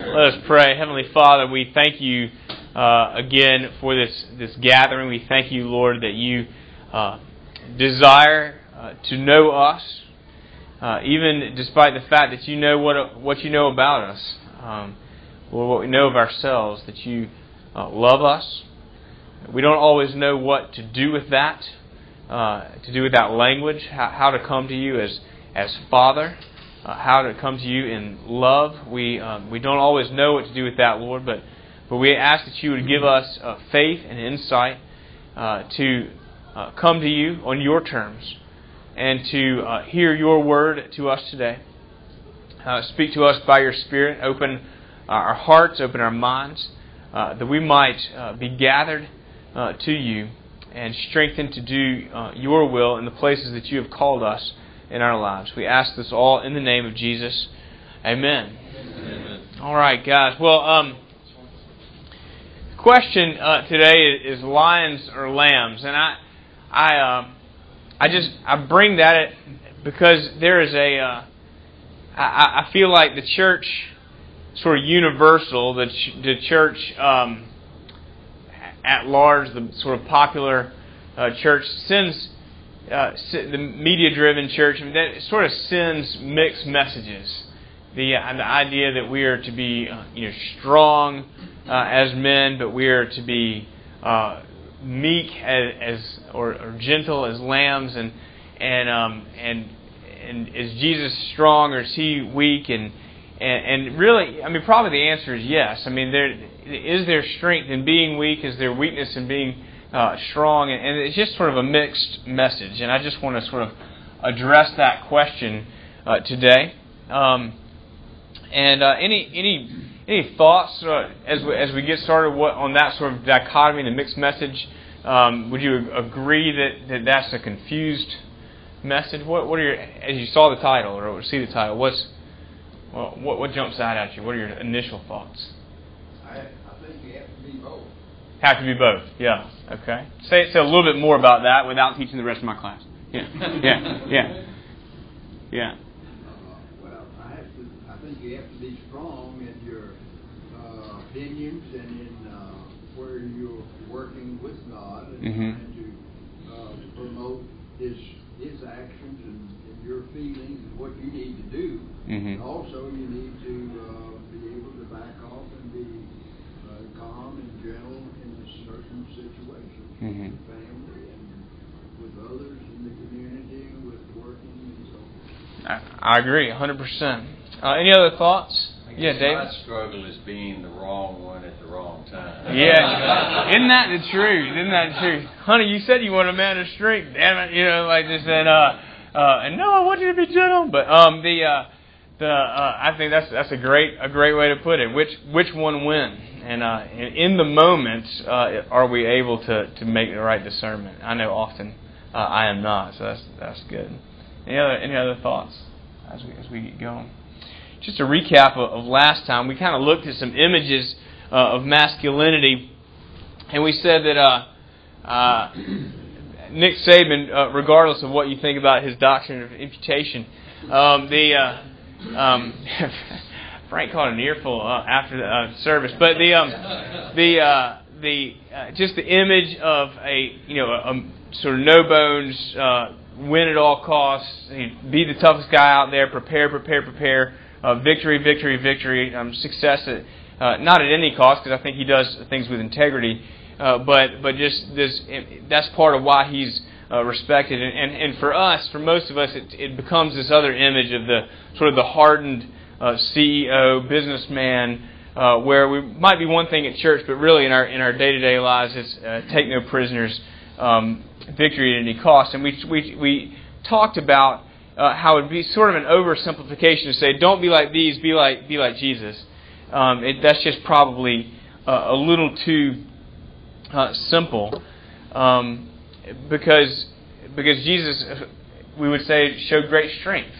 Let us pray. Heavenly Father, we thank you uh, again for this, this gathering. We thank you, Lord, that you uh, desire uh, to know us, uh, even despite the fact that you know what, what you know about us, um, or what we know of ourselves, that you uh, love us. We don't always know what to do with that, uh, to do with that language, how, how to come to you as, as Father uh, how to come to you in love. We um, we don't always know what to do with that, Lord, but but we ask that you would give us uh, faith and insight uh, to uh, come to you on your terms and to uh, hear your word to us today. Uh, speak to us by your Spirit. Open our hearts, open our minds, that we might be gathered to you and strengthened to do your will in the places that you have called us in our lives. We ask this all in the name of Jesus. Amen. Amen. All right, guys. Well, um, question uh, today is, lions or lambs, and I, I, uh, I just I bring that because there is a. Uh, I, I feel like the church, sort of universal, the ch- the church um, at large, the sort of popular uh, church sends uh, the media-driven church, I mean, that sort of sends mixed messages. The, uh, the idea that we are to be, uh, you know, strong uh, as men, but we are to be uh, meek as, as or, or, gentle as lambs, and and um, and and is Jesus strong or is he weak? And, and and really, I mean, probably the answer is yes. I mean, there is there strength in being weak? Is there weakness in being uh, strong, and it's just sort of a mixed message. And I just want to sort of address that question uh, today. Um, and uh, any any any thoughts uh, as we, as we get started what, on that sort of dichotomy, the mixed message? Um, would you agree that, that that's a confused message? What what are your as you saw the title or see the title? What's what what jumps out at you? What are your initial thoughts? I, I think you have to be both. Have to be both. Yeah. Okay. Say say a little bit more about that without teaching the rest of my class. Yeah. Yeah. Yeah. Yeah. Uh, well, I have to. I think you have to be strong in your uh, opinions and in uh, where you're working with God and mm-hmm. trying to uh, promote His His actions and, and, your feelings and what you need to do. Mm-hmm. Also, you need to uh, be able to back off and be calm and gentle certain situations mm-hmm. with family and with others in the community, with working and so on. I, agree, 100%. Uh, any other thoughts? Yeah, David. My struggle is being the wrong one at the wrong time. Yeah, isn't that the truth? Isn't that the truth, honey? You said you want a man of strength. Damn it, you know, like this and uh, uh, and no, I want you to be gentle. But um, the uh, the uh, I think that's that's a great a great way to put it. Which which one win? And uh, in the moment, uh, are we able to, to make the right discernment? I know often uh, I am not, so that's that's good. Any other any other thoughts as we as we get going? Just a recap of, of last time, we kind of looked at some images uh, of masculinity, and we said that uh, Nick Saban, regardless of what you think about his doctrine of imputation, um, the um, Frank caught an earful uh, after the uh, service, but the um, the uh, the uh, just the image of a you know a, a sort of no bones uh, win at all costs, be the toughest guy out there, prepare, prepare, prepare, uh, victory, victory, victory, um, success at uh, not at any cost because I think he does things with integrity, uh, but but just this that's part of why he's uh, respected, and, and and for us, for most of us, it, it becomes this other image of the sort of the hardened uh, CEO, businessman, uh, where we might be one thing at church, but really in our in our day to day lives, it's uh, take no prisoners, um, victory at any cost. And we we we talked about uh, how it would be sort of an oversimplification to say, don't be like these, be like be like Jesus. Um, it, that's just probably uh, a little too simple, um, because because Jesus, we would say, showed great strength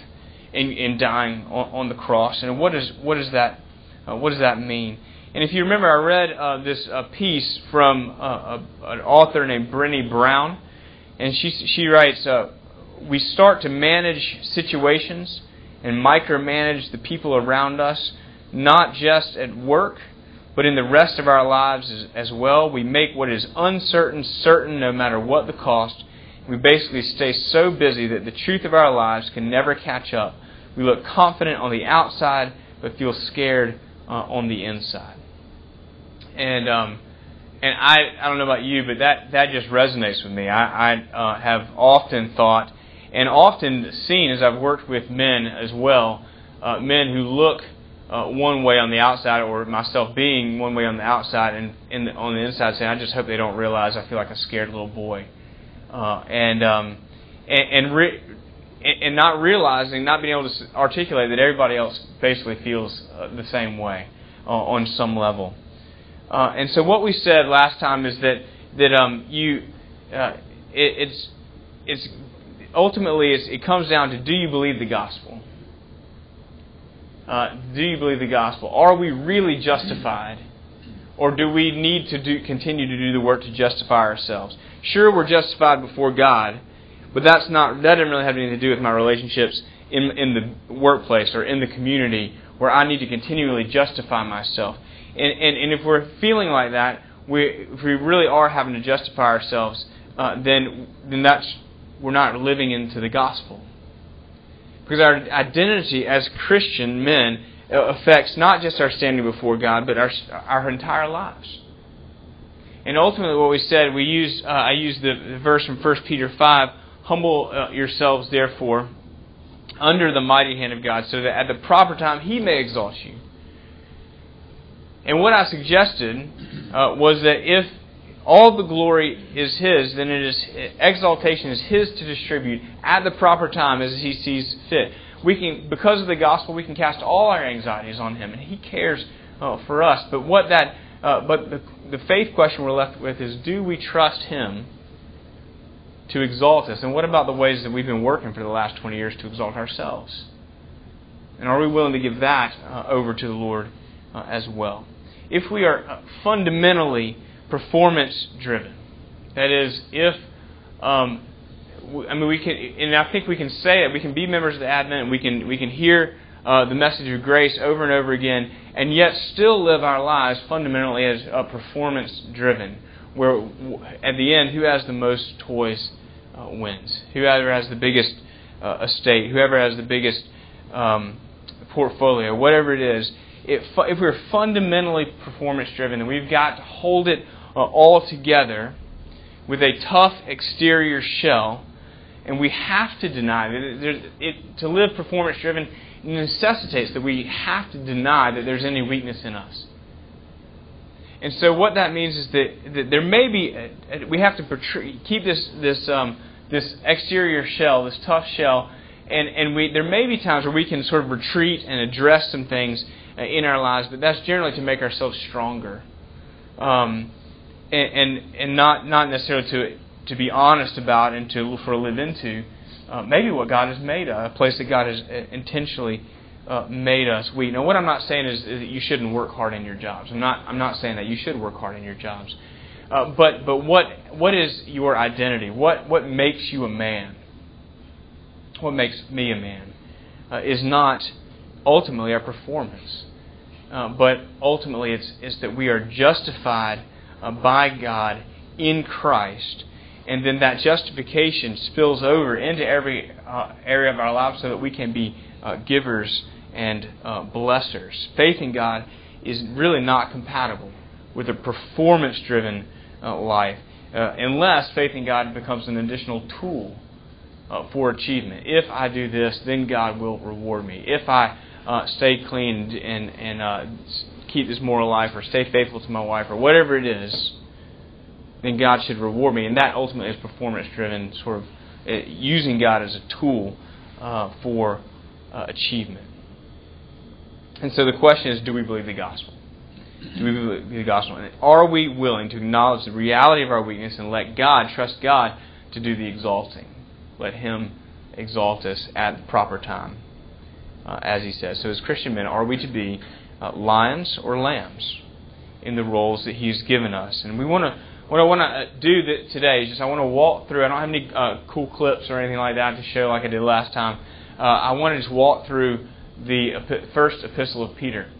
in, in dying on, on, the cross. And what, is, what, does that, uh, what does that mean? And if you remember, I read uh, this uh, piece from uh, a, an author named Brené Brown, and she, she writes, uh, We start to manage situations and micromanage the people around us not just at work, but in the rest of our lives as, as well. We make what is uncertain certain no matter what the cost. We basically stay so busy that the truth of our lives can never catch up. We look confident on the outside, but feel scared uh, on the inside. And um, and I I don't know about you, but that that just resonates with me. I, I uh, have often thought and often seen as I've worked with men as well, uh, men who look uh, one way on the outside, or myself being one way on the outside, and, and on the inside saying, "I just hope they don't realize I feel like a scared little boy," uh, and um, and and, re- and not realizing, not being able to articulate that everybody else basically feels uh, the same way uh, on some level. Uh, and so, what we said last time is that that um, you uh, it, it's it's ultimately it's, it comes down to do you believe the gospel? Uh, do you believe the gospel? Are we really justified? Or do we need to do, continue to do the work to justify ourselves? Sure, we're justified before God, but that's not, that doesn't really have anything to do with my relationships in, in the workplace or in the community where I need to continually justify myself. And, and, and if we're feeling like that, we, if we really are having to justify ourselves, uh, then, then that's, we're not living into the gospel. Because our identity as Christian men affects not just our standing before God, but our, our entire lives. And ultimately, what we said, we use uh, I used the, verse from 1 Peter 5 Humble uh, yourselves, therefore, under the mighty hand of God, so that at the proper time He may exalt you. And what I suggested uh, was that if all the glory is His, then it is exaltation is His to distribute at the proper time as He sees fit. We can, because of the gospel, we can cast all our anxieties on Him, and He cares uh, for us. But what that, uh, but the, the faith question we're left with is: Do we trust Him to exalt us? And what about the ways that we've been working for the last twenty years to exalt ourselves? And are we willing to give that uh, over to the Lord uh, as well? If we are uh, fundamentally performance driven. That is, if um, I mean we can, and I think we can say it. We can be members of the Advent, and we can we can hear uh, the message of grace over and over again, and yet still live our lives fundamentally as uh, performance driven. Where at the end, who has the most toys uh, wins. Whoever has the biggest uh, estate, whoever has the biggest um, portfolio, whatever it is. If, if we're fundamentally performance driven, then we've got to hold it uh, all together with a tough exterior shell, and we have to deny that it, to live performance driven necessitates that we have to deny that there's any weakness in us. And so what that means is that, that there may be a, we have to portray, keep this this um, this exterior shell, this tough shell, and and we there may be times where we can sort of retreat and address some things uh, in our lives, but that's generally to make ourselves stronger. Um, and, and, not, not necessarily to, to be honest about and to for live into uh, maybe what God has made a place that God has uh, intentionally uh, made us weak. Now, what I'm not saying is, is, that you shouldn't work hard in your jobs. I'm not. I'm not saying that you should work hard in your jobs. Uh, but but what what is your identity? What what makes you a man? What makes me a man uh, is not ultimately our performance, uh, but ultimately it's it's that we are justified uh, by God in Christ. And then that justification spills over into every uh, area of our lives so that we can be uh, givers and uh, blessers. Faith in God is really not compatible with a performance driven uh, life uh, unless faith in God becomes an additional tool for achievement. If I do this, then God will reward me. If I stay clean and, and keep this moral life or stay faithful to my wife or whatever it is, then God should reward me. And that ultimately is performance driven, sort of uh, using God as a tool uh, for uh, achievement. And so the question is do we believe the gospel? Do we believe the gospel? And are we willing to acknowledge the reality of our weakness and let God, trust God, to do the exalting? Let Him exalt us at the proper time, uh, as He says. So, as Christian men, are we to be uh, lions or lambs in the roles that He's given us. And we want to. What I want to uh, do that today is just I want to walk through. I don't have any uh, cool clips or anything like that to show like I did last time. Uh, I want to just walk through the first epistle of Peter.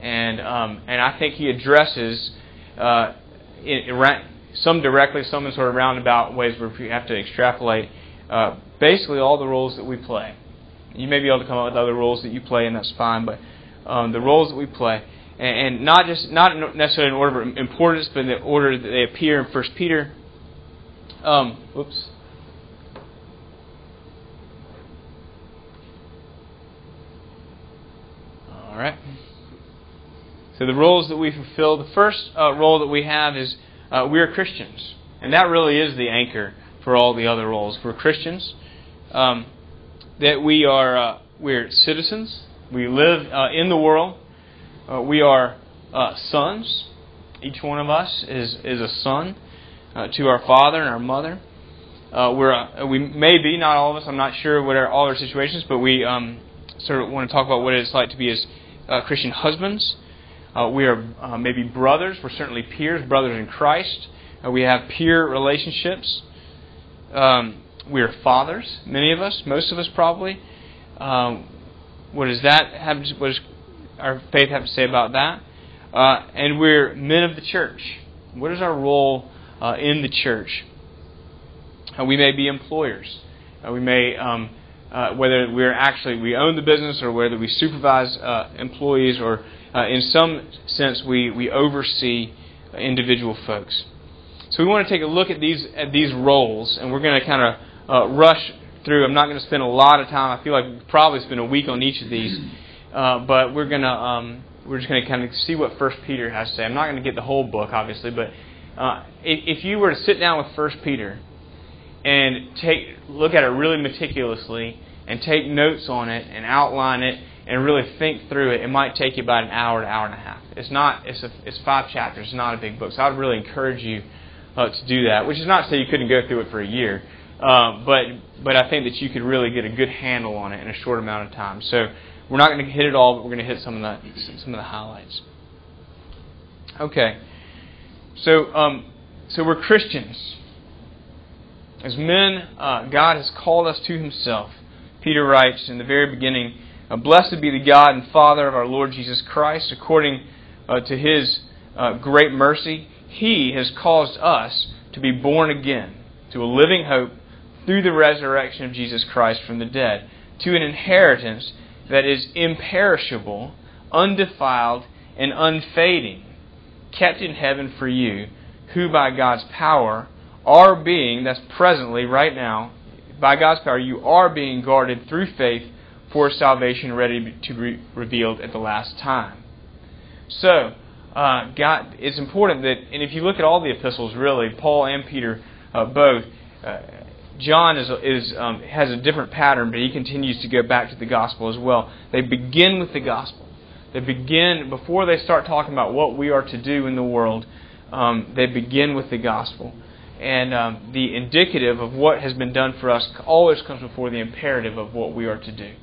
and um, and I think he addresses uh, in, in, some directly, some in sort of roundabout ways where we have to extrapolate uh, basically all the roles that we play. You may be able to come up with other roles that you play, and that's fine. But um, the roles that we play, and, and, not just not necessarily in order of importance, but in the order that they appear in First Peter. Um. All right. So the roles that we fulfill, the first uh, role that we have is uh, we are Christians, and that really is the anchor for all the other roles. We're Christians. Um, that we are uh, we're citizens. We live uh, in the world. Uh, we are uh, sons. Each one of us is is a son to our father and our mother. we're we may be not all of us. I'm not sure what are all our situations, but we um, sort of want to talk about what it's like to be as Christian husbands. Uh, we are uh, maybe brothers. We're certainly peers, brothers in Christ. Uh, we have peer relationships. Um, we are fathers, many of us, most of us probably. Um, what does that have? What does our faith have to say about that? Uh, and we're men of the church. What is our role uh, in the church? Uh, we may be employers. we may um, uh, whether we're actually we own the business or whether we supervise uh, employees or uh, in some sense we, we oversee individual folks. So we want to take a look at these at these roles, and we're going to kind of uh, rush through. I'm not going to spend a lot of time. I feel like we probably spend a week on each of these, uh, but we're going to um, we're just going to kind of see what First Peter has to say. I'm not going to get the whole book, obviously, but uh, if, if you were to sit down with First Peter and take look at it really meticulously and take notes on it and outline it and really think through it, it might take you about an hour to hour and a half. It's not. It's a, it's five chapters. It's not a big book. So I'd really encourage you uh, to do that. Which is not to say you couldn't go through it for a year, uh, but but I think that you could really get a good handle on it in a short amount of time. So we're not going to hit it all, but we're going to hit some of the some of the highlights. Okay. So um, so we're Christians. As men, uh, God has called us to Himself. Peter writes in the very beginning, uh, Blessed be the God and Father of our Lord Jesus Christ, according uh, to his uh, great mercy, he has caused us to be born again to a living hope through the resurrection of Jesus Christ from the dead, to an inheritance that is imperishable, undefiled, and unfading, kept in heaven for you, who by God's power are being, that's presently, right now, by God's power, you are being guarded through faith for salvation ready to be revealed at the last time. So, uh, God, it's important that, and if you look at all the epistles, really, Paul and Peter uh, both, uh, John is, is um, has a different pattern, but he continues to go back to the gospel as well. They begin with the gospel. They begin before they start talking about what we are to do in the world. Um, they begin with the gospel and um, the indicative of what has been done for us always comes before the imperative of what we are to do.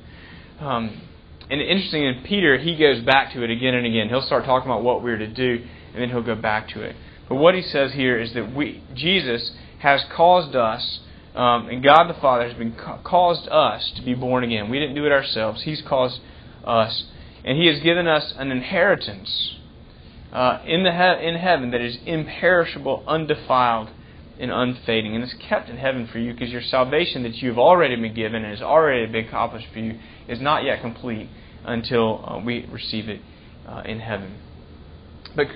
Um, and interesting in Peter, he goes back to it again and again. He'll start talking about what we're to do, and then he'll go back to it. But what he says here is that we, Jesus has caused us, um, and God the Father has been ca- caused us to be born again. We didn't do it ourselves. He's caused us, and He has given us an inheritance uh, in the he- in heaven that is imperishable, undefiled, and unfading. And it's kept in heaven for you because your salvation that you've already been given and has already been accomplished for you is not yet complete until uh, we receive it uh, in heaven. But,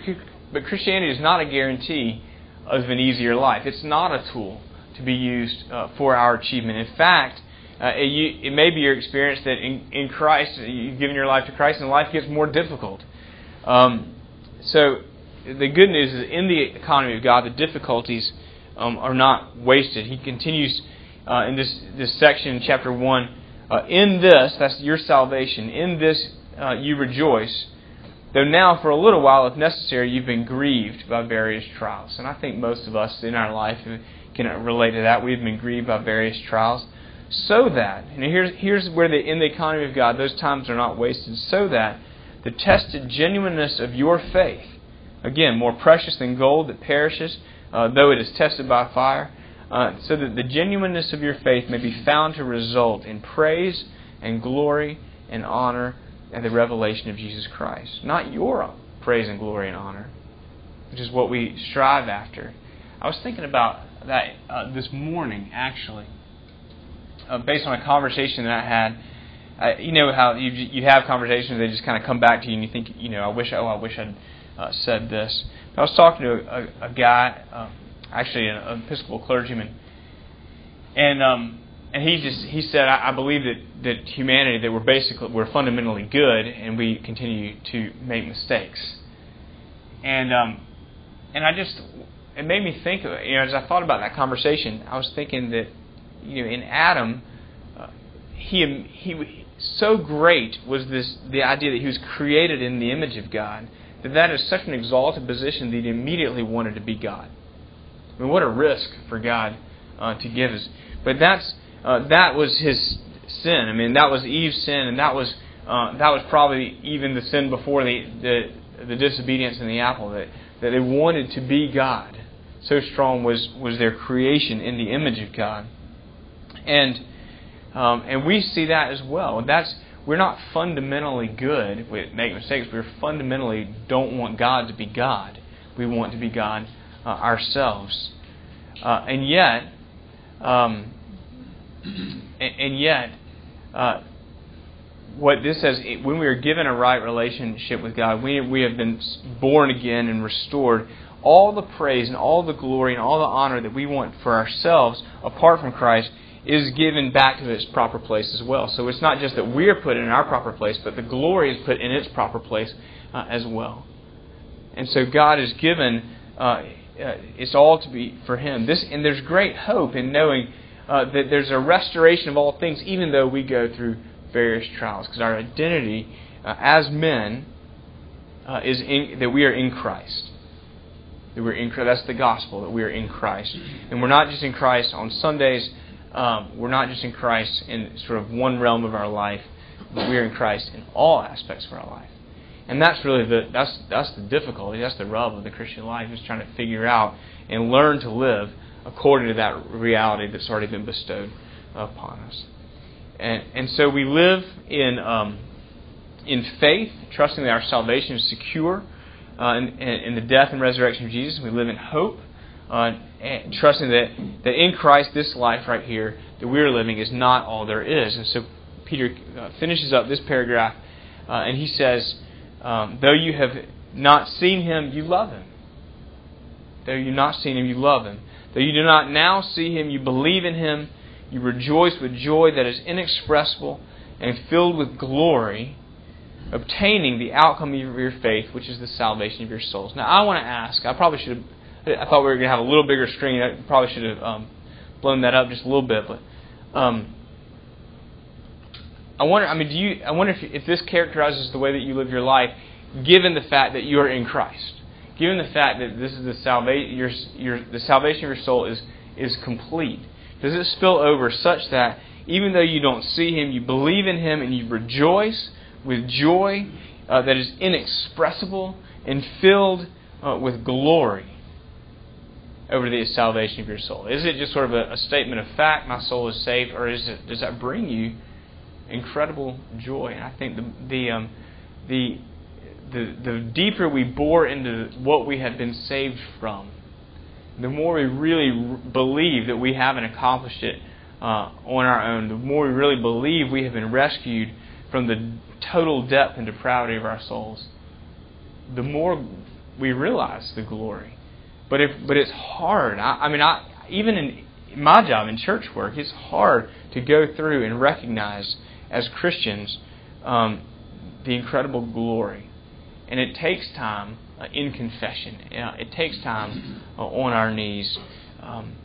but Christianity is not a guarantee of an easier life. It's not a tool to be used uh, for our achievement. In fact, uh, it, you, it, may be your experience that in, in, Christ, you've given your life to Christ, and life gets more difficult. Um, so, the good news is in the economy of God, the difficulties um, are not wasted. He continues uh, in this, this section chapter 1 uh, In this, that's your salvation, in this uh, you rejoice, though now for a little while, if necessary, you've been grieved by various trials. And I think most of us in our life can relate to that. We've been grieved by various trials. So that, and here's, here's where the, in the economy of God, those times are not wasted, so that the tested genuineness of your faith, again, more precious than gold that perishes, uh, though it is tested by fire, uh, so that the genuineness of your faith may be found to result in praise and glory and honor and the revelation of Jesus Christ, not your praise and glory and honor, which is what we strive after. I was thinking about that uh, this morning, actually, uh, based on a conversation that I had. I, you know how you you have conversations, they just kind of come back to you, and you think, you know, I wish, oh, I wish I'd uh, said this. I was talking to a, a, a guy, uh, actually an Episcopal clergyman, and um, and he just he said, I, I believe that that humanity that we're basically we're fundamentally good, and we continue to make mistakes. And um, and I just it made me think, of, you know, as I thought about that conversation, I was thinking that you know in Adam, uh, he he so great was this the idea that he was created in the image of God that that is such an exalted position that he immediately wanted to be God. I mean, what a risk for God uh, to give us. But that's uh, that was his sin. I mean, that was Eve's sin, and that was uh, that was probably even the sin before the, the the disobedience in the apple that that they wanted to be God. So strong was was their creation in the image of God, and um, and we see that as well. That's we're not fundamentally good. We make mistakes. We fundamentally don't want God to be God. We want to be God uh, ourselves. Uh, and yet, um, and, yet, uh, what this says, when we are given a right relationship with God, we, we have been born again and restored. All the praise and all the glory and all the honor that we want for ourselves apart from Christ is given back to its proper place as well. So it's not just that we're put in our proper place, but the glory is put in its proper place uh, as well. And so God has given uh, uh, it's all to be for Him. This and there's great hope in knowing uh, that there's a restoration of all things, even though we go through various trials, because our identity uh, as men uh, is in, that we are in Christ. That we're in That's the gospel that we are in Christ, and we're not just in Christ on Sundays um, we're not just in Christ in sort of one realm of our life, but we are in Christ in all aspects of our life. And that's really the that's that's the difficulty, that's the rub of the Christian life is trying to figure out and learn to live according to that reality that's already been bestowed upon us. And and so we live in um, in faith, trusting that our salvation is secure uh, in, in the death and resurrection of Jesus. We live in hope uh, trusting that, that in Christ, this life right here that we're living is not all there is. And so Peter uh, finishes up this paragraph uh, and he says, um, Though you have not seen him, you love him. Though you've not seen him, you love him. Though you do not now see him, you believe in him. You rejoice with joy that is inexpressible and filled with glory, obtaining the outcome of your faith, which is the salvation of your souls. Now, I want to ask, I probably should have I thought we were going to have a little bigger screen. I probably should have um, blown that up just a little bit, but um, I wonder. I mean, do you? I wonder if, if this characterizes the way that you live your life, given the fact that you are in Christ, given the fact that this is the salvation. Your, your the salvation of your soul is is complete. Does it spill over such that even though you don't see Him, you believe in Him and you rejoice with joy uh, that is inexpressible and filled uh, with glory? over the salvation of your soul? Is it just sort of a, a statement of fact, my soul is saved, or is it, does that bring you incredible joy? And I think the, the, um, the, the, the deeper we bore into what we have been saved from, the more we really believe that we haven't accomplished it uh, on our own, the more we really believe we have been rescued from the total depth and depravity of our souls, the more we realize the glory but if but it's hard. I, I mean, I even in my job in church work, it's hard to go through and recognize as Christians um, the incredible glory, and it takes time uh, in confession. Uh, it takes time uh, on our knees. Um,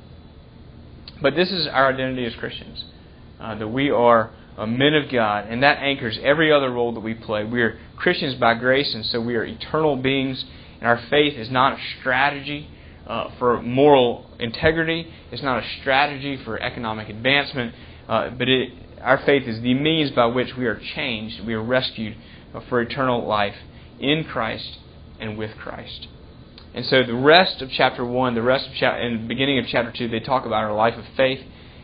but this is our identity as Christians uh, that we are uh, men of God, and that anchors every other role that we play. We are Christians by grace, and so we are eternal beings and our faith is not a strategy uh, for moral integrity, it's not a strategy for economic advancement, uh, but it, our faith is the means by which we are changed, we are rescued uh, for eternal life in Christ and with Christ. And so the rest of chapter 1, the rest of chapter, and the beginning of chapter 2, they talk about our life of faith.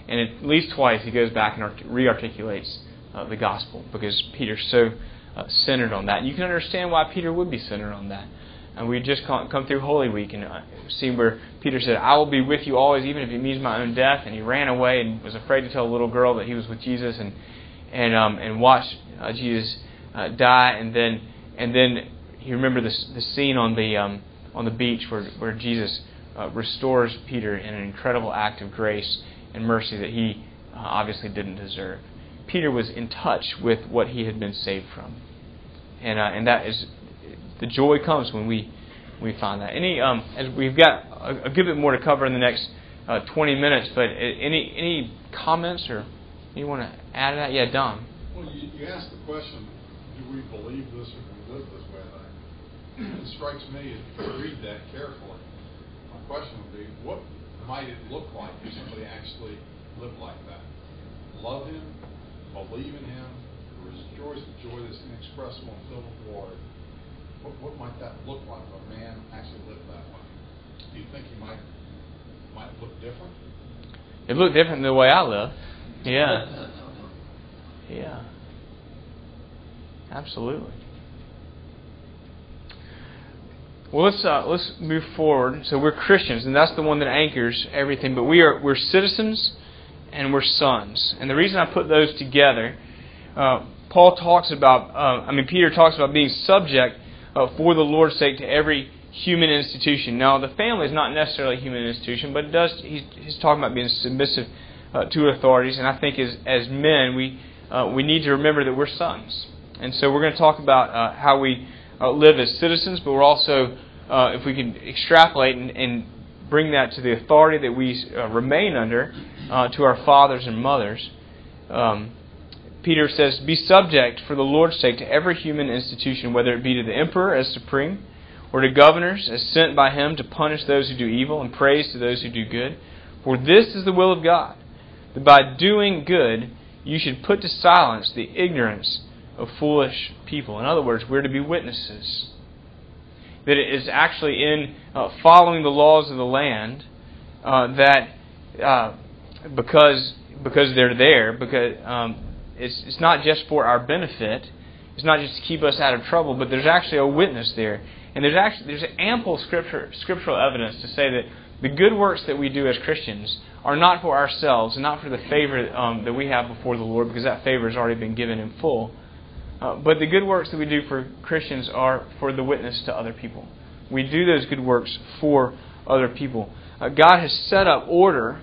And at least twice he goes back and rearticulates uh, the gospel because Peter's so uh, centered on that. And you can understand why Peter would be centered on that. And we just come through Holy Week and uh, see where Peter said, I will be with you always, even if it means my own death. And he ran away and was afraid to tell a little girl that he was with Jesus and, and, um, and watched uh, Jesus uh, die. And then, and then you remember this, the scene on the, um, on the beach where, where Jesus uh, restores Peter in an incredible act of grace and mercy that he uh, obviously didn't deserve. Peter was in touch with what he had been saved from. And, uh, and that is the joy comes when we we find that. Any um, as we've got a, a good bit more to cover in the next uh, 20 minutes, but any any comments or you want to add to that? Yeah, Don. Well, you, you asked the question, do we believe this or do we live this way? it strikes me if you read that carefully. My question would be, what might it look like if somebody actually lived like that? Love Him, believe in Him, rejoice with joy that's inexpressible and filled with glory what, what might that look like if a man actually lived that way? Do you think he might might look different? It looked different than the way I live. Yeah. Yeah. Absolutely. Well, let's uh, let's move forward. So we're Christians, and that's the one that anchors everything. But we are we're citizens, and we're sons. And the reason I put those together, uh, Paul talks about. Uh, I mean, Peter talks about being subject uh, for the Lord's sake to every human institution. Now, the family is not necessarily a human institution, but it does. He's, he's talking about being submissive uh, to authorities, and I think as as men, we uh, we need to remember that we're sons, and so we're going to talk about how we uh, live as citizens, but we're also, uh, if we can extrapolate and, and, bring that to the authority that we remain under, to our fathers and mothers. Um, Peter says, Be subject for the Lord's sake to every human institution, whether it be to the emperor as supreme, or to governors as sent by him to punish those who do evil and praise to those who do good. For this is the will of God, that by doing good you should put to silence the ignorance of foolish people. In other words, we're to be witnesses. That it is actually in uh, following the laws of the land uh, that uh, because because they're there, because um, it's, it's not just for our benefit. It's not just to keep us out of trouble, but there's actually a witness there. And there's actually there's ample scripture, scriptural evidence to say that the good works that we do as Christians are not for ourselves and not for the favor um, that we have before the Lord, because that favor has already been given in full. Uh, but the good works that we do for Christians are for the witness to other people. We do those good works for other people. Uh, God has set up order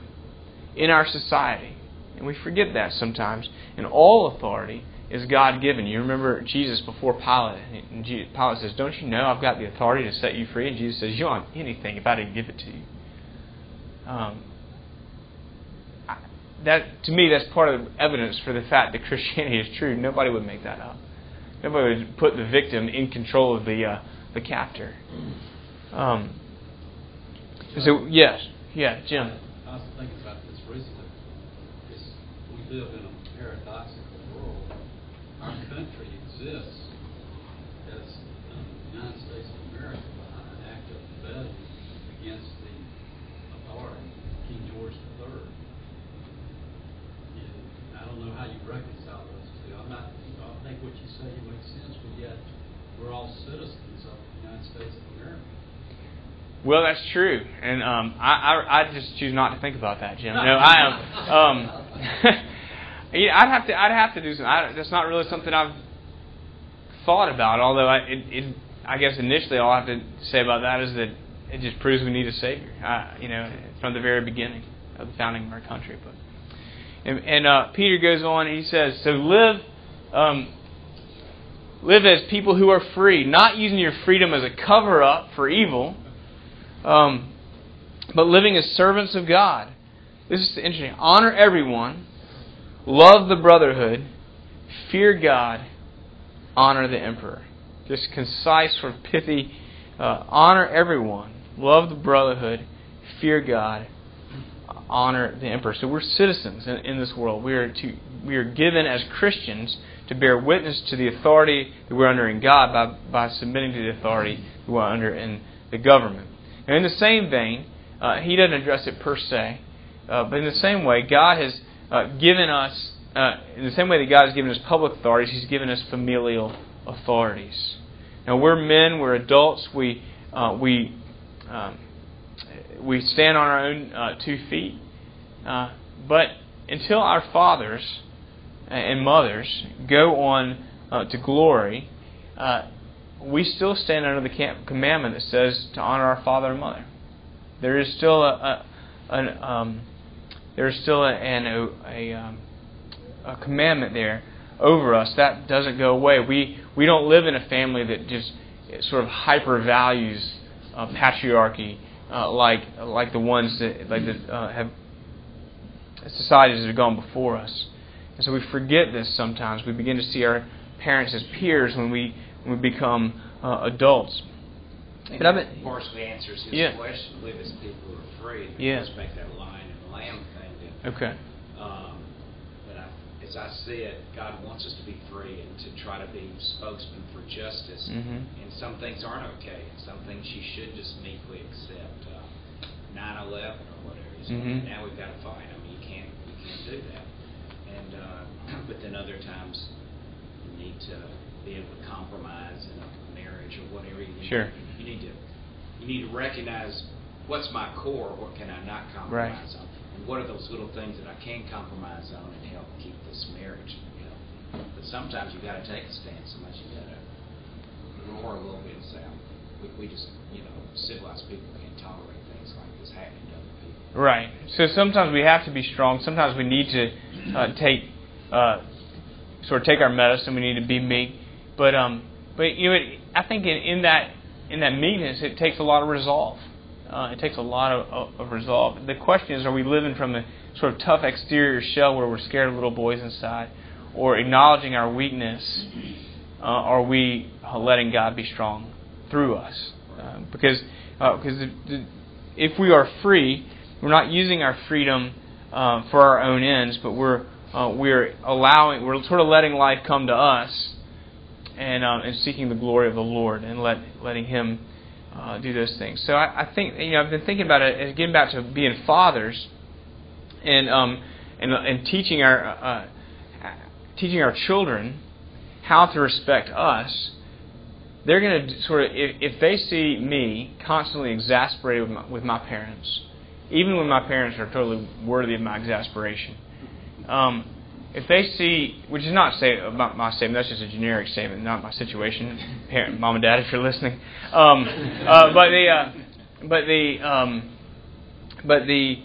in our society. And we forget that sometimes. And all authority is God given. You remember Jesus before Pilate. And Pilate says, Don't you know I've got the authority to set you free? And Jesus says, You have anything if I didn't give it to you. Um, that to me, that's part of the evidence for the fact that Christianity is true. Nobody would make that up. Nobody would put the victim in control of the uh, the captor. Um, so yes, yeah, Jim. I was thinking about this recently live in a paradoxical world. Our country exists as um, the United States of America behind an act of rebellion against the authority, King George III. And I don't know how you reconcile those two. I'm not. I think what you say makes sense, but yet we're all citizens of the United States of America. Well, that's true, and um, I, I, I just choose not to think about that, Jim. No, I am. Um, I'd have to. I'd have to do some. I, that's not really something I've thought about. Although I, it, it, I guess initially all I have to say about that is that it just proves we need a savior. Uh, you know, from the very beginning of the founding of our country. But and, and uh, Peter goes on. He says, "So live, um, live as people who are free, not using your freedom as a cover up for evil, um, but living as servants of God." This is interesting. Honor everyone Love the brotherhood, fear God, honor the emperor. Just concise, sort of pithy. Uh, honor everyone, love the brotherhood, fear God, honor the emperor. So we're citizens in, in this world. We are to we are given as Christians to bear witness to the authority that we're under in God by, by submitting to the authority that we're under in the government. And in the same vein, uh, he doesn't address it per se, uh, but in the same way, God has uh, given us, uh, in the same way that God has given us public authorities, He's given us familial authorities. Now we're men, we're adults, we uh, we um, we stand on our own uh, two feet, but until our fathers and mothers go on to glory, we still stand under the commandment that says to honor our father and mother. There is still a, a an, um, there is still a, an, a, um, a commandment there over us. That doesn't go away. We we don't live in a family that just sort of hyper values uh, patriarchy uh, like like the ones that like that uh, have societies that have gone before us. And so we forget this sometimes. We begin to see our parents as peers when we when we become uh, adults. But I mean, partially answers his yeah. question. Live as people who are free. Yeah. Let's make that lion and lamb thing. That, okay. Um, but I, as I see it, God wants us to be free and to try to be spokesman for justice. Mm-hmm. And some things aren't okay, and some things you should just meekly accept. Uh, 9/11 or whatever. Mm-hmm. Now we've got to fight. I mean, you can't you can't do that. And uh, but then other times you need to be able to compromise in a marriage or whatever. You need sure. To, you need to you need to recognize what's my core, what can I not compromise right. on, and what are those little things that I can compromise on and help keep this marriage. You know, but sometimes you've got to take a stand. Sometimes you've got to roar a little bit and say, we, we just you know civilized people can't tolerate things like this happening to other people. Right. So sometimes we have to be strong. Sometimes we need to uh, take uh, sort of take our medicine. We need to be meek. But um, but you it, I think in, in that in that meekness, it takes a lot of resolve. Uh, it takes a lot of, of, resolve. The question is, are we living from a sort of tough exterior shell where we're scared of little boys inside, or acknowledging our weakness? Uh, are we letting God be strong through us? Uh, because because uh, if we are free, we're not using our freedom uh, for our own ends, but we're uh, we're allowing we're sort of letting life come to us and uh, and seeking the glory of the Lord and let letting Him uh, do those things. So I, I, think you know I've been thinking about it getting back to being fathers and um, and and teaching our uh, teaching our children how to respect us. They're going to sort of if, if they see me constantly exasperated with my, with my parents, even when my parents are totally worthy of my exasperation. Um, if they see, which is not say about my statement, that's just a generic statement, not my situation. Parent, mom and dad, if you're listening. Um, uh, but the, uh, but the, um, but the,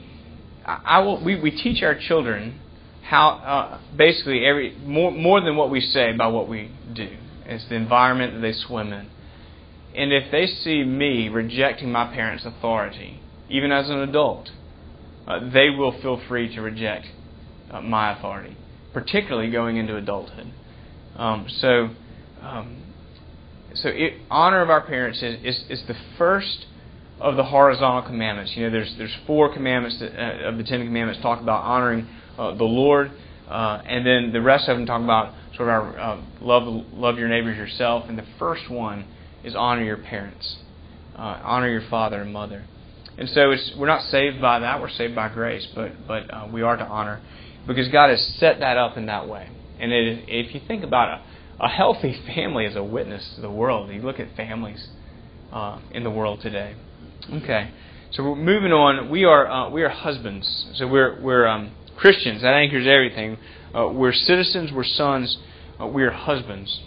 I will. We, we teach our children how uh, basically every more more than what we say by what we do. It's the environment that they swim in. And if they see me rejecting my parents' authority, even as an adult, uh, they will feel free to reject uh, my authority particularly going into adulthood. Um, so, um, so it, honor of our parents is, is, is, the first of the horizontal commandments. You know, there's there's four commandments that, uh, of the Ten Commandments talk about honoring uh, the Lord, uh, and then the rest of them talk about sort of our uh, love love your neighbors yourself. And the first one is honor your parents, uh, honor your father and mother. And so it's, we're not saved by that; we're saved by grace. But but uh, we are to honor because God has set that up in that way. And it, if you think about it, a healthy family as a witness to the world. You look at families uh, in the world today. Okay, so we're moving on. We are uh, we are husbands. So we're we're um, Christians. That anchors everything. Uh, we're citizens. We're sons. Uh, we are husbands.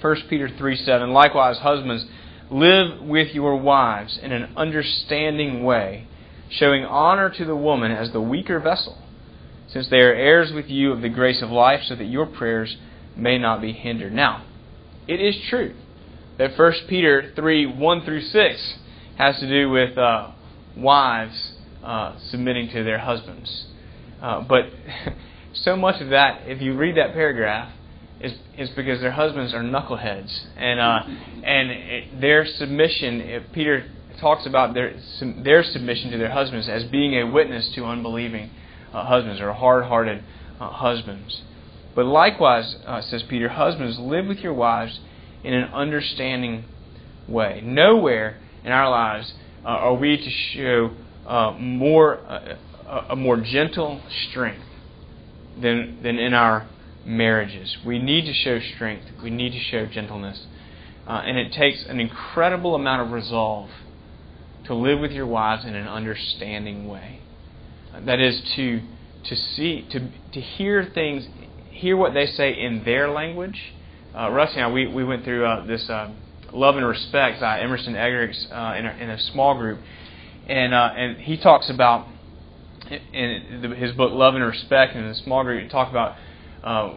1 Peter three seven. Likewise, husbands, live with your wives in an understanding way, showing honor to the woman as the weaker vessel since they are heirs with you of the grace of life, so that your prayers may not be hindered. Now, it is true that 1 Peter 3 1 through 6 has to do with uh, wives uh, submitting to their husbands. Uh, but so much of that, if you read that paragraph, is, is because their husbands are knuckleheads. And, uh, and it, their submission, Peter talks about their, their submission to their husbands as being a witness to unbelieving uh, husbands or hard hearted uh, husbands. But likewise, uh, says Peter, husbands, live with your wives in an understanding way. Nowhere in our lives uh, are we to show uh, more uh, a more gentle strength than than in our marriages. We need to show strength. We need to show gentleness. Uh, and it takes an incredible amount of resolve to live with your wives in an understanding way. That is to to see to to hear things, hear what they say in their language. Uh, Rusty and I, we, we went through uh, this uh, Love and Respect by Emerson Eggerichs uh, in, a, in a small group, and uh, and he talks about in his book Love and Respect in the small group he talk about uh,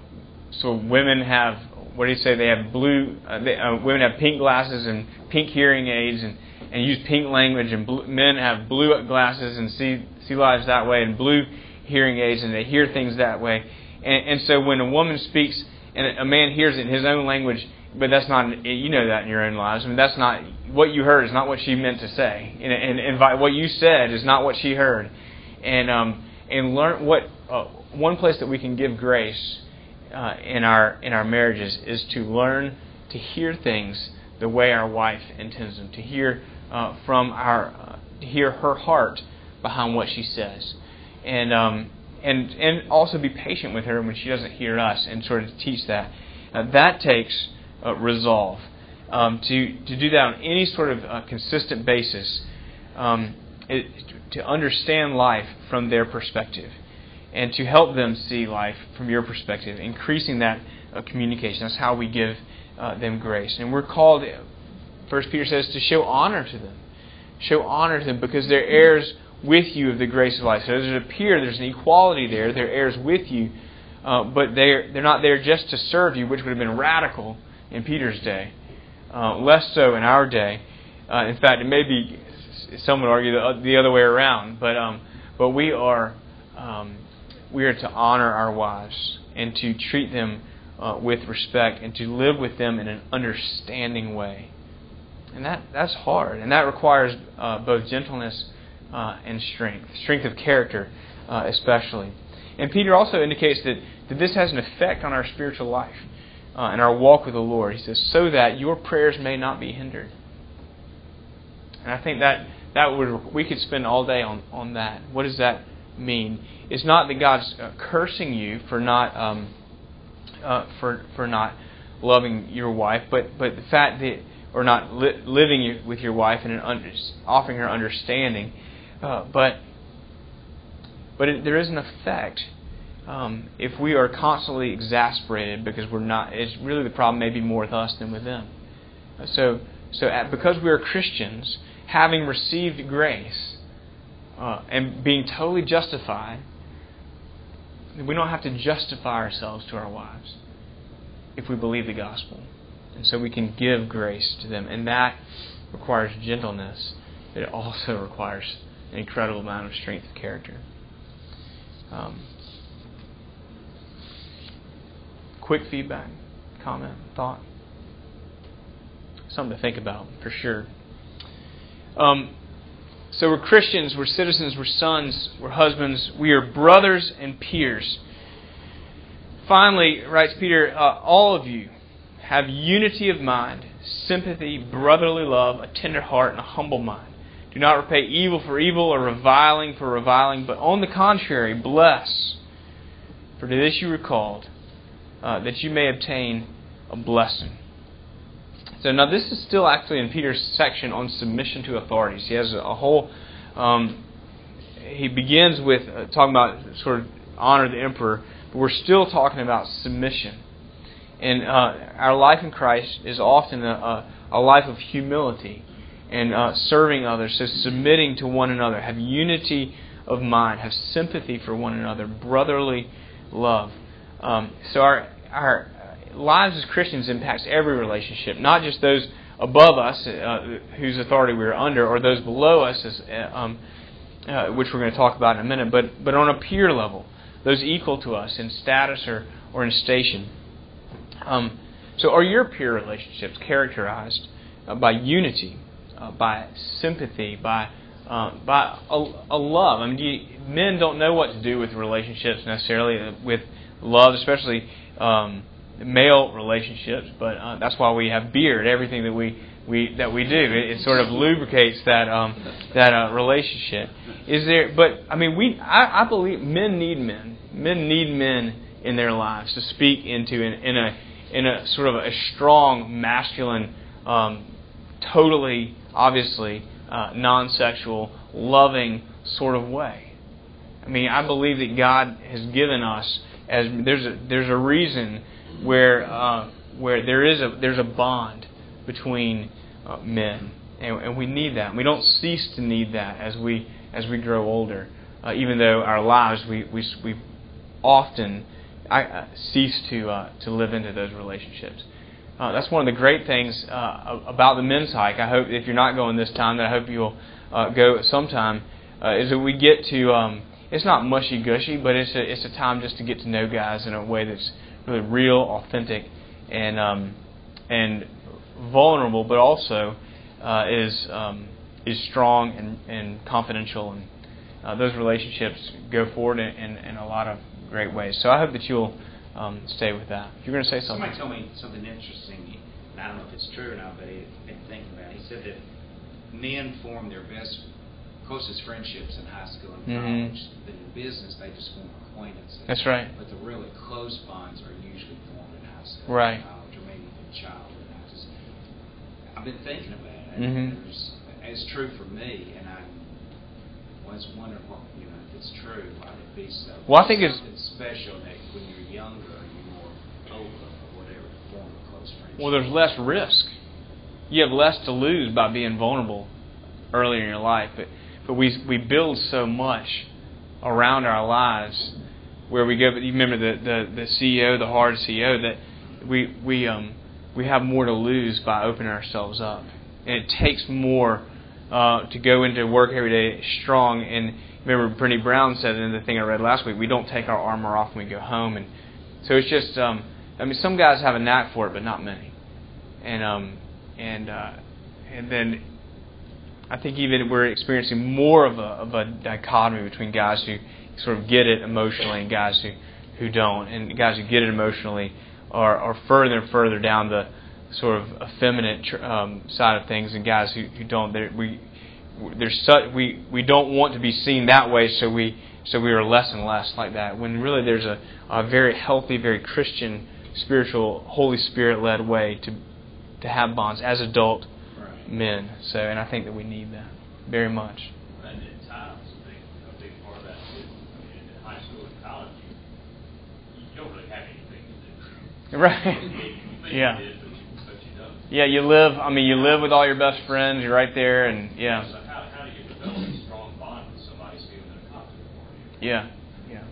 so women have what do you say they have blue they, women have pink glasses and pink hearing aids and and use pink language, and blue, men have blue glasses and see see lives that way, and blue hearing aids, and they hear things that way. And, and so when a woman speaks and a man hears it in his own language, but that's not you know that in your own lives. I mean that's not what you heard is not what she meant to say, and, and, and what you said is not what she heard. And um, and learn what uh, one place that we can give grace uh, in our in our marriages is to learn to hear things the way our wife intends them, to hear uh, from our uh, hear her heart behind what she says, and um, and and also be patient with her when she doesn't hear us, and sort of teach that. Uh, that takes uh, resolve um, to to do that on any sort of uh, consistent basis. Um, it, to understand life from their perspective and to help them see life from your perspective, increasing that uh, communication. That's how we give them grace. And we're called First Peter says to show honor to them. Show honor to them because they're heirs with you of the grace of life. So there's a peer, there's an equality there. They're heirs with you, uh, but they're they're not there just to serve you, which would have been radical in Peter's day. Uh, less so in our day. Uh, in fact, it may be some would argue the, the other way around. But um, but we are um, we are to honor our wives and to treat them uh, with respect and to live with them in an understanding way. And that, that's hard. And that requires uh, both gentleness uh, and strength, strength of character, uh, especially. And Peter also indicates that, that this has an effect on our spiritual life uh, and our walk with the Lord. He says, so that your prayers may not be hindered. And I think that, that would, we could spend all day on, on that. What does that mean? It's not that God's uh, cursing you for not, um, uh, for, for not loving your wife, but, but the fact that or not li- living with your wife and under, offering her understanding, uh, but but it, there is an effect um, if we are constantly exasperated because we're not. It's really the problem maybe more with us than with them. So so at, because we are Christians, having received grace uh, and being totally justified, we don't have to justify ourselves to our wives if we believe the gospel. And so we can give grace to them. And that requires gentleness. It also requires an incredible amount of strength of character. Um, quick feedback, comment, thought? Something to think about, for sure. Um, so we're Christians, we're citizens, we're sons, we're husbands, we are brothers and peers. Finally, writes Peter, uh, all of you have unity of mind, sympathy, brotherly love, a tender heart, and a humble mind. Do not repay evil for evil or reviling for reviling, but on the contrary, bless. For to this you were called, uh, that you may obtain a blessing. So now this is still actually in Peter's section on submission to authorities. He has a whole. Um, he begins with uh, talking about sort of honor the emperor, but we're still talking about submission. And uh, our life in Christ is often a, a, life of humility and uh, serving others, so submitting to one another, have unity of mind, have sympathy for one another, brotherly love. Um, so our our lives as Christians impacts every relationship, not just those above us, uh, whose authority we are under, or those below us, as, uh, um, uh, which we're going to talk about in a minute, but but on a peer level, those equal to us in status or or in station. Um, so, are your peer relationships characterized uh, by unity, uh, by sympathy, by uh, by a, a, love? I mean, do you, men don't know what to do with relationships necessarily, uh, with love, especially um, male relationships. But uh, that's why we have beard. Everything that we we that we do, it, it sort of lubricates that um, that uh, relationship. Is there? But I mean, we I, I believe men need men. Men need men in their lives, to speak into in, in a in a sort of a strong masculine, um, totally obviously uh, non-sexual, loving sort of way. I mean, I believe that God has given us as there's a there's a reason where uh, where there is a there's a bond between uh, men, and, and, we need that. We don't cease to need that as we as we grow older, uh, even though our lives we we, we often uh, cease to uh, to live into those relationships. Uh, that's one of the great things about the men's hike. I hope if you're not going this time, that I hope you'll go sometime. is that we get to um, it's not mushy gushy, but it's a it's a time just to get to know guys in a way that's really real, authentic, and um, and vulnerable, but also uh, is um, is strong and, and confidential, and uh, those relationships go forward in, in, in, a lot of great ways. So I hope that you'll um, stay with that. You're going to say something, somebody told me something interesting. I don't know if it's true or not, but I've been thinking about it. He said that men form their best closest friendships in high school and mm-hmm. college. Mm-hmm. But in business, they just form acquaintances. That's right. But the really close bonds are usually formed in high school, right. college, or maybe even childhood. I just, I've been thinking about it. Mm-hmm. it's true for me, and I was wondering what you know it's true, why it be so. Well, I think it's, it's special that when you're younger, you're more open or whatever to form a close friendship. Well, there's less risk. You have less to lose by being vulnerable earlier in your life, but but we we build so much around our lives where we go. But you remember the the, the CEO, the hard CEO, that we we um we have more to lose by opening ourselves up, and it takes more uh, to go into work every day strong. And remember, Brené Brown said in the thing I read last week, we don't take our armor off when we go home, and so it's just. Um, I mean, some guys have a knack for it, but not many, and um and uh, and then I think even we're experiencing more of a, of a dichotomy between guys who sort of get it emotionally and guys who, who don't. And guys who get it emotionally are, are further and further down the sort of effeminate um, side of things, and guys who, who don't. We there's such, we we don't want to be seen that way, so we so we are less and less like that. When really there's a, a very healthy, very Christian, spiritual, Holy Spirit led way to to have bonds as adult men. So, and I think that we need that very much. And at times, a big, a big part of that too. I mean, in high school and college, you, you don't really have anything to do. Right. yeah. Did, but, you, but you don't. Yeah, you live. I mean, you live with all your best friends. You're right there, and yeah. So how, how do you develop a strong bond with somebody who's feeling confident for you? Yeah. Yeah.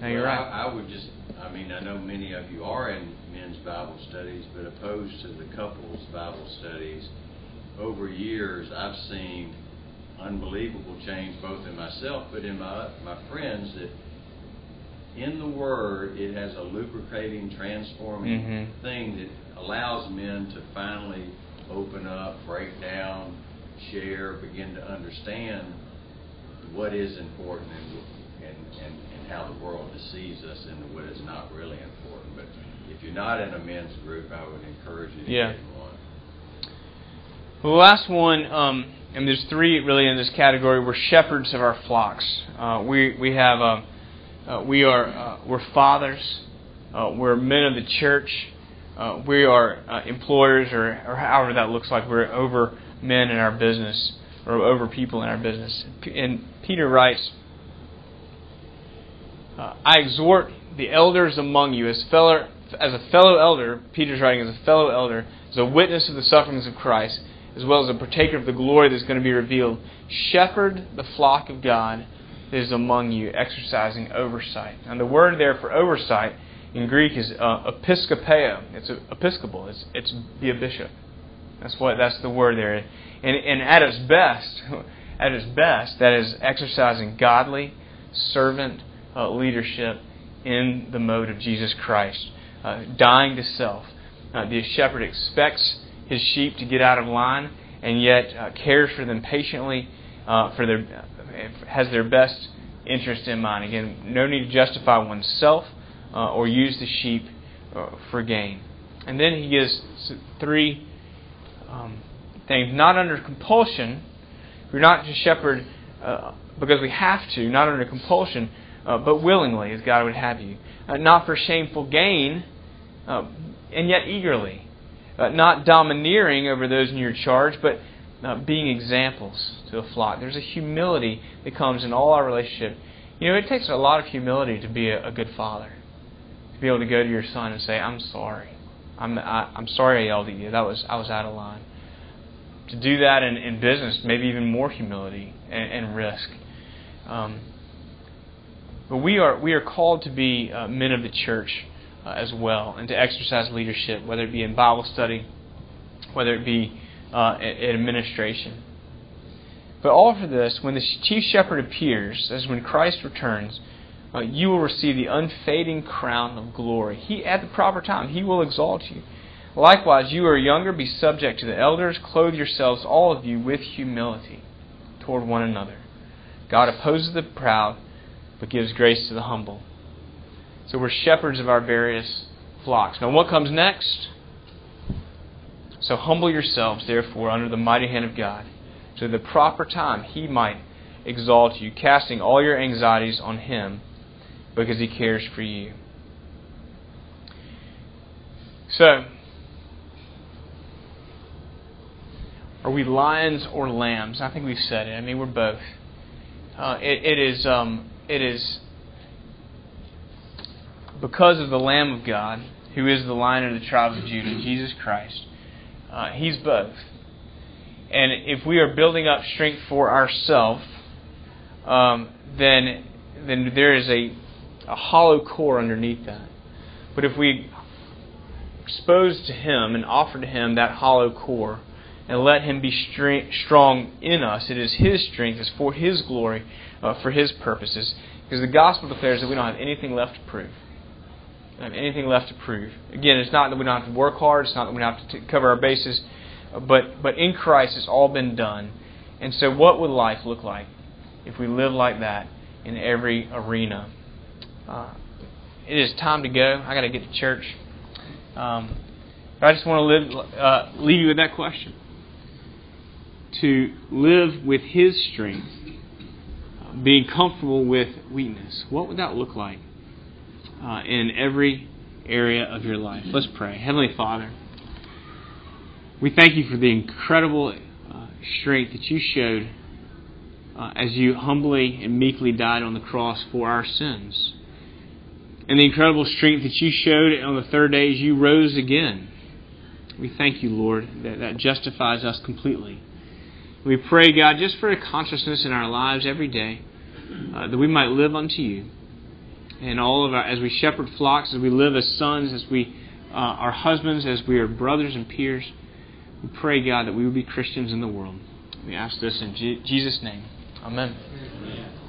No, you're well, right. I, I would just. I mean, I know many of you are in men's Bible studies, but opposed to the couples Bible studies over years, I've seen unbelievable change both in myself but in my my friends that in the Word it has a lubricating, transforming mm-hmm. thing that allows men to finally open up, break down, share, begin to understand what is important and and, and, how the world deceives us into what is not really important. But if you're not in a men's group, I would encourage you to yeah. get in one. Well, the last one, um, and there's three really in this category. We're shepherds of our flocks. Uh, we we have uh, uh, we are uh, we're fathers. Uh, we're men of the church. Uh, we are employers, or, or however that looks like. We're over men in our business, or over people in our business. And Peter writes, "I exhort the elders among you as fellow as a fellow elder." Peter's writing as a fellow elder, as a witness of the sufferings of Christ as well as a partaker of the glory that's going to be revealed. Shepherd the flock of God that is among you, exercising oversight. And the word there for oversight in Greek is uh, episkopeo. It's episcopal. It's it's be a bishop. That's what that's the word there. And and at its best, at its best, that is exercising godly servant uh, leadership in the mode of Jesus Christ, uh, dying to self. Uh, the shepherd expects his sheep to get out of line, and yet uh, cares for them patiently, uh, for their uh, has their best interest in mind. Again, no need to justify oneself or use the sheep for gain. And then he gives three um, things: not under compulsion. We're not to shepherd uh, because we have to, not under compulsion, uh, but willingly, as God would have you. Uh, not for shameful gain, uh, and yet eagerly. Uh, not domineering over those in your charge, but uh, being examples to the flock. There's a humility that comes in all our relationship. You know, it takes a lot of humility to be a, a good father. To be able to go to your son and say, I'm sorry. I'm, I, I'm sorry I yelled at you. That was I was out of line. To do that in, in business, maybe even more humility and, and risk. Um, but we are we are called to be uh, men of the church uh, as well, and to exercise leadership, whether it be in Bible study, whether it be uh, in administration. But all for this, when the chief shepherd appears, as when Christ returns, uh, you will receive the unfading crown of glory. He, at the proper time, He will exalt you. Likewise, you who are younger, be subject to the elders. Clothe yourselves, all of you, with humility toward one another. God opposes the proud, but gives grace to the humble. So we're shepherds of our various flocks. Now, what comes next? So humble yourselves, therefore, under the mighty hand of God, so the proper time He might exalt you, casting all your anxieties on Him because He cares for you. So, are we lions or lambs? I think we've said it. I mean, we're both. Uh, it, it is. Um, it is because of the Lamb of God, who is the Lion of the tribe of Judah, Jesus Christ. Uh, he's both. And if we are building up strength for ourselves, um, then then there is a a hollow core underneath that. But if we expose to Him and offer to Him that hollow core and let Him be strong in us, it is His strength, it's for His glory, uh, for His purposes. Because the gospel declares that we don't have anything left to prove. We don't have anything left to prove. Again, it's not that we don't have to work hard, it's not that we don't have to t- cover our bases, but, but in Christ it's all been done. And so, what would life look like if we live like that in every arena? Uh, it is time to go. I got to get to church. Um, I just want to live, uh, leave you with that question. To live with His strength, being comfortable with weakness, what would that look like uh, in every area of your life? Let's pray. Heavenly Father, we thank you for the incredible uh, strength that you showed uh, as you humbly and meekly died on the cross for our sins and the incredible strength that you showed on the third day as you rose again. We thank you, Lord, that that justifies us completely. We pray, God, just for a consciousness in our lives every day, uh, that we might live unto you. And all of our, as we shepherd flocks, as we live as sons, as we uh, are husbands, as we are brothers and peers, we pray, God, that we would be Christians in the world. We ask this in Je- Jesus' name. Amen. Amen.